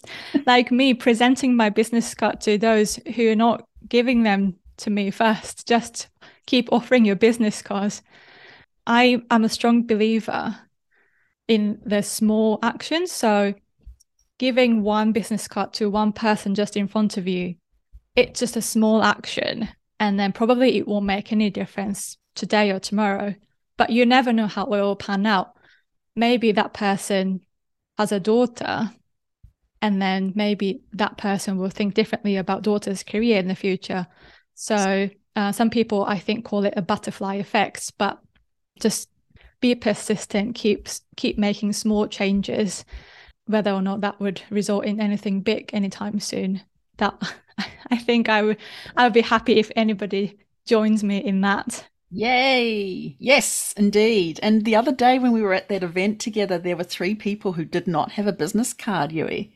like me presenting my business card to those who are not giving them to me first. Just keep offering your business cards. I am a strong believer in the small actions. So giving one business card to one person just in front of you, it's just a small action. And then probably it won't make any difference today or tomorrow. But you never know how it will pan out. Maybe that person has a daughter, and then maybe that person will think differently about daughter's career in the future. So uh, some people, I think, call it a butterfly effect, but just be persistent, keep keep making small changes, whether or not that would result in anything big anytime soon. That [laughs] I think I would I would be happy if anybody joins me in that. Yay! Yes, indeed. And the other day when we were at that event together, there were three people who did not have a business card, Yui.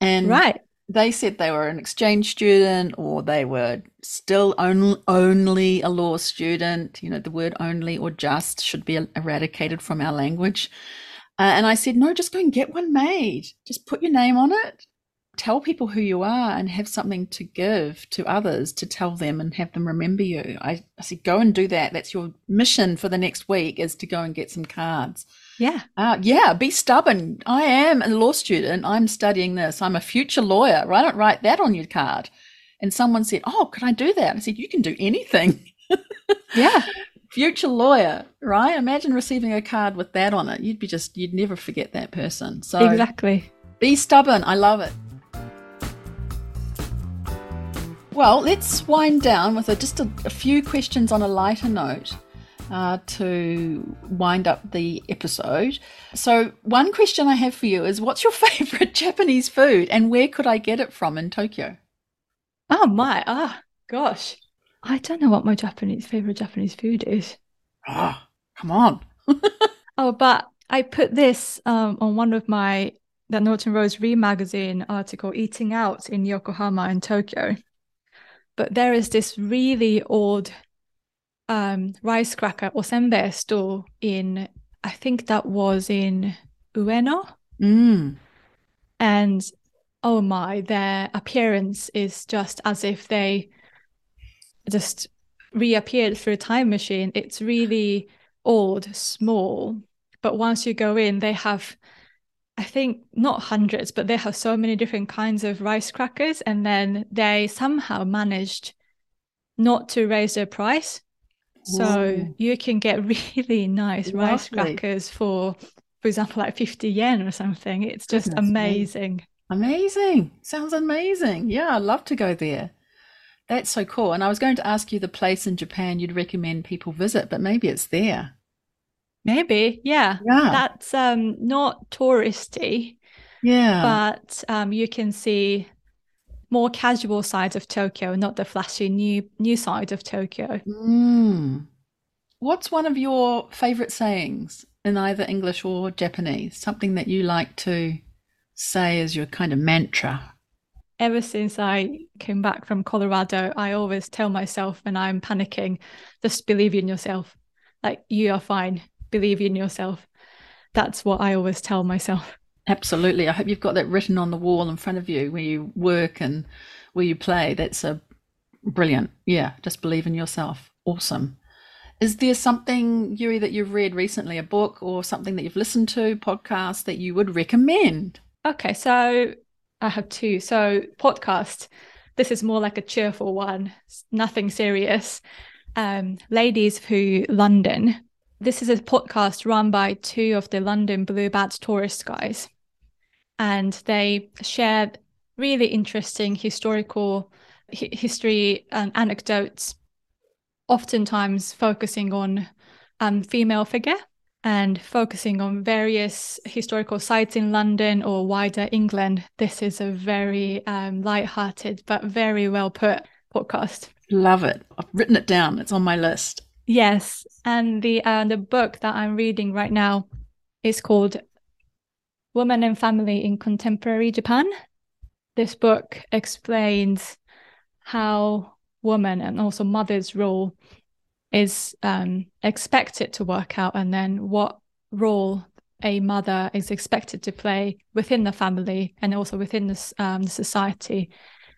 And right they said they were an exchange student or they were still only, only a law student. You know, the word only or just should be eradicated from our language. Uh, and I said, no, just go and get one made. Just put your name on it. Tell people who you are and have something to give to others to tell them and have them remember you. I, I said, go and do that. That's your mission for the next week is to go and get some cards. Yeah. Uh, yeah, be stubborn. I am a law student. I'm studying this. I'm a future lawyer. I don't write that on your card. And someone said, Oh, can I do that? I said, You can do anything. [laughs] yeah. Future lawyer, right? Imagine receiving a card with that on it. You'd be just, you'd never forget that person. So exactly. Be stubborn. I love it. Well, let's wind down with a, just a, a few questions on a lighter note uh, to wind up the episode. So, one question I have for you is what's your [laughs] favorite Japanese food and where could I get it from in Tokyo? Oh, my. Ah, oh, gosh. I don't know what my Japanese favorite Japanese food is. Ah, oh, come on. [laughs] oh, but I put this um, on one of my the Norton Rose Re magazine article, Eating Out in Yokohama and Tokyo. But there is this really old um, rice cracker or senbei store in, I think that was in Ueno. Mm. And oh my, their appearance is just as if they just reappeared through a time machine. It's really old, small, but once you go in, they have, I think, not hundreds, but they have so many different kinds of rice crackers. And then they somehow managed not to raise their price. So you can get [laughs] really nice Lovely. rice crackers for, for example, like 50 yen or something. It's just Goodness amazing. Me. Amazing. Sounds amazing. Yeah, I'd love to go there. That's so cool. And I was going to ask you the place in Japan you'd recommend people visit, but maybe it's there. Maybe, yeah. Yeah. That's um not touristy. Yeah. But um you can see more casual side of Tokyo, not the flashy new new side of Tokyo. Mm. What's one of your favorite sayings in either English or Japanese? Something that you like to say as your kind of mantra? Ever since I came back from Colorado, I always tell myself when I'm panicking, just believe in yourself. Like you are fine. Believe in yourself. That's what I always tell myself. Absolutely. I hope you've got that written on the wall in front of you where you work and where you play. That's a brilliant. Yeah, just believe in yourself. Awesome. Is there something, Yui, that you've read recently, a book or something that you've listened to, podcast that you would recommend? Okay, so I have two. So podcast. This is more like a cheerful one, nothing serious. Um, Ladies Who London. This is a podcast run by two of the London Blue Badge tourist guys and they share really interesting historical hi- history and anecdotes, oftentimes focusing on um, female figure and focusing on various historical sites in London or wider England. This is a very um, light-hearted but very well put podcast. Love it. I've written it down. It's on my list. Yes, and the uh, the book that I'm reading right now is called Woman and Family in Contemporary Japan. This book explains how woman and also mother's role is um, expected to work out, and then what role a mother is expected to play within the family and also within um, the society.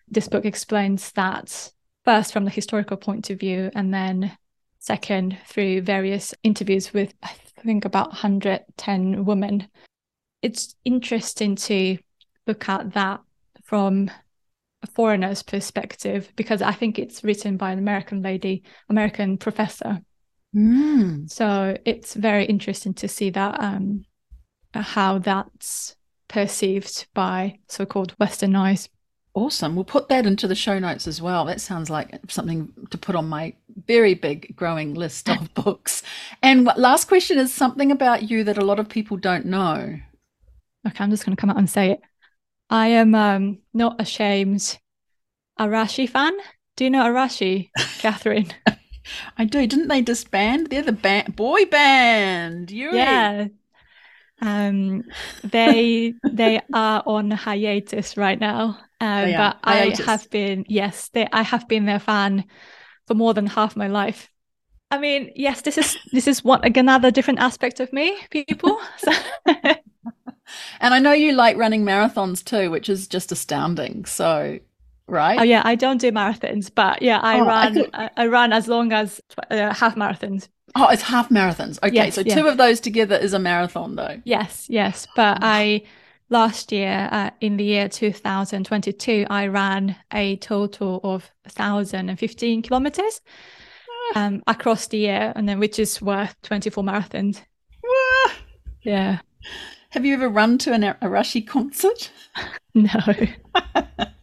This book explains that first from the historical point of view, and then second through various interviews with I think about 110 women. It's interesting to look at that from a foreigner's perspective because I think it's written by an American lady, American professor. Mm. So it's very interesting to see that um, how that's perceived by so-called Western eyes. Awesome. We'll put that into the show notes as well. That sounds like something to put on my very big growing list of [laughs] books. And last question is something about you that a lot of people don't know. Okay, I'm just going to come out and say it. I am um, not ashamed. Arashi fan. Do you know Arashi, [laughs] Catherine? I do. Didn't they disband? They're the band, boy band. Yui. Yeah. Um, they they are on hiatus right now. Um, They are. but I have been yes, they, I have been their fan for more than half my life. I mean, yes, this is this is what another different aspect of me, people. [laughs] So, And I know you like running marathons too, which is just astounding. So, right? oh yeah, I don't do marathons, but yeah, I Oh, I run I, I run as long as uh, half marathons. Oh, it's half marathons. Okay, Yes, so yeah. two of those together is a marathon, though. Yes, yes. But I last year, uh, in the year 2022, I ran a total of 1,015 kilometers um, across the year, and then which is worth 24 marathons. Wah! Yeah. Have you ever run to an Arashi concert? [laughs] No, [laughs]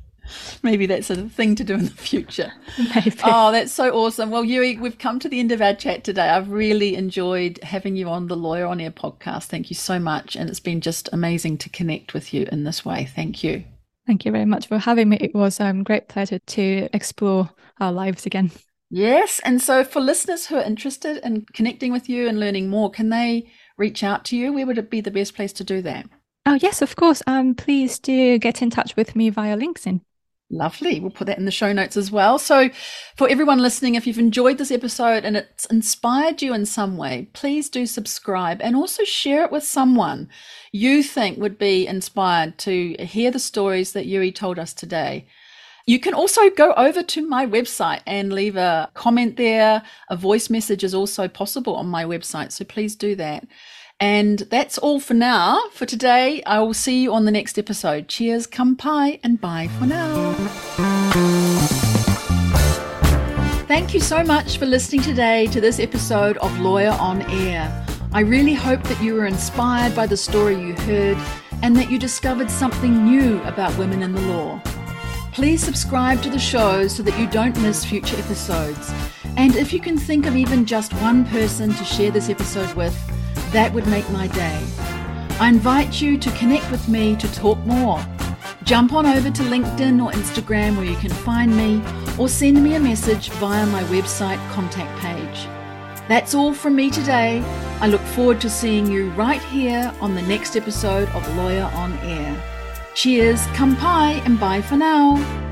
Maybe that's a thing to do in the future. maybe. Oh, that's so awesome. Well, Yui, we've come to the end of our chat today. I've really enjoyed having you on the Lawyer on Air podcast. Thank you so much. And it's been just amazing to connect with you in this way. Thank you. Thank you very much for having me. It was a um, great pleasure to explore our lives again. Yes. And so, for listeners who are interested in connecting with you and learning more, can they reach out to you? Where would it be the best place to do that? Oh yes, of course. Um, please do get in touch with me via LinkedIn. Lovely. We'll put that in the show notes as well. So, for everyone listening, if you've enjoyed this episode and it's inspired you in some way, please do subscribe and also share it with someone you think would be inspired to hear the stories that Yui told us today. You can also go over to my website and leave a comment there. A voice message is also possible on my website, so please do that. And that's all for now. For today, I will see you on the next episode. Cheers, kampai, and bye for now. Thank you so much for listening today to this episode of Lawyer on Air. I really hope that you were inspired by the story you heard and that you discovered something new about women in the law. Please subscribe to the show so that you don't miss future episodes. And if you can think of even just one person to share this episode with, that would make my day. I invite you to connect with me to talk more. Jump on over to LinkedIn or Instagram where you can find me or send me a message via my website contact page. That's all from me today. I look forward to seeing you right here on the next episode of Lawyer on Air. Cheers, kampai, and bye for now.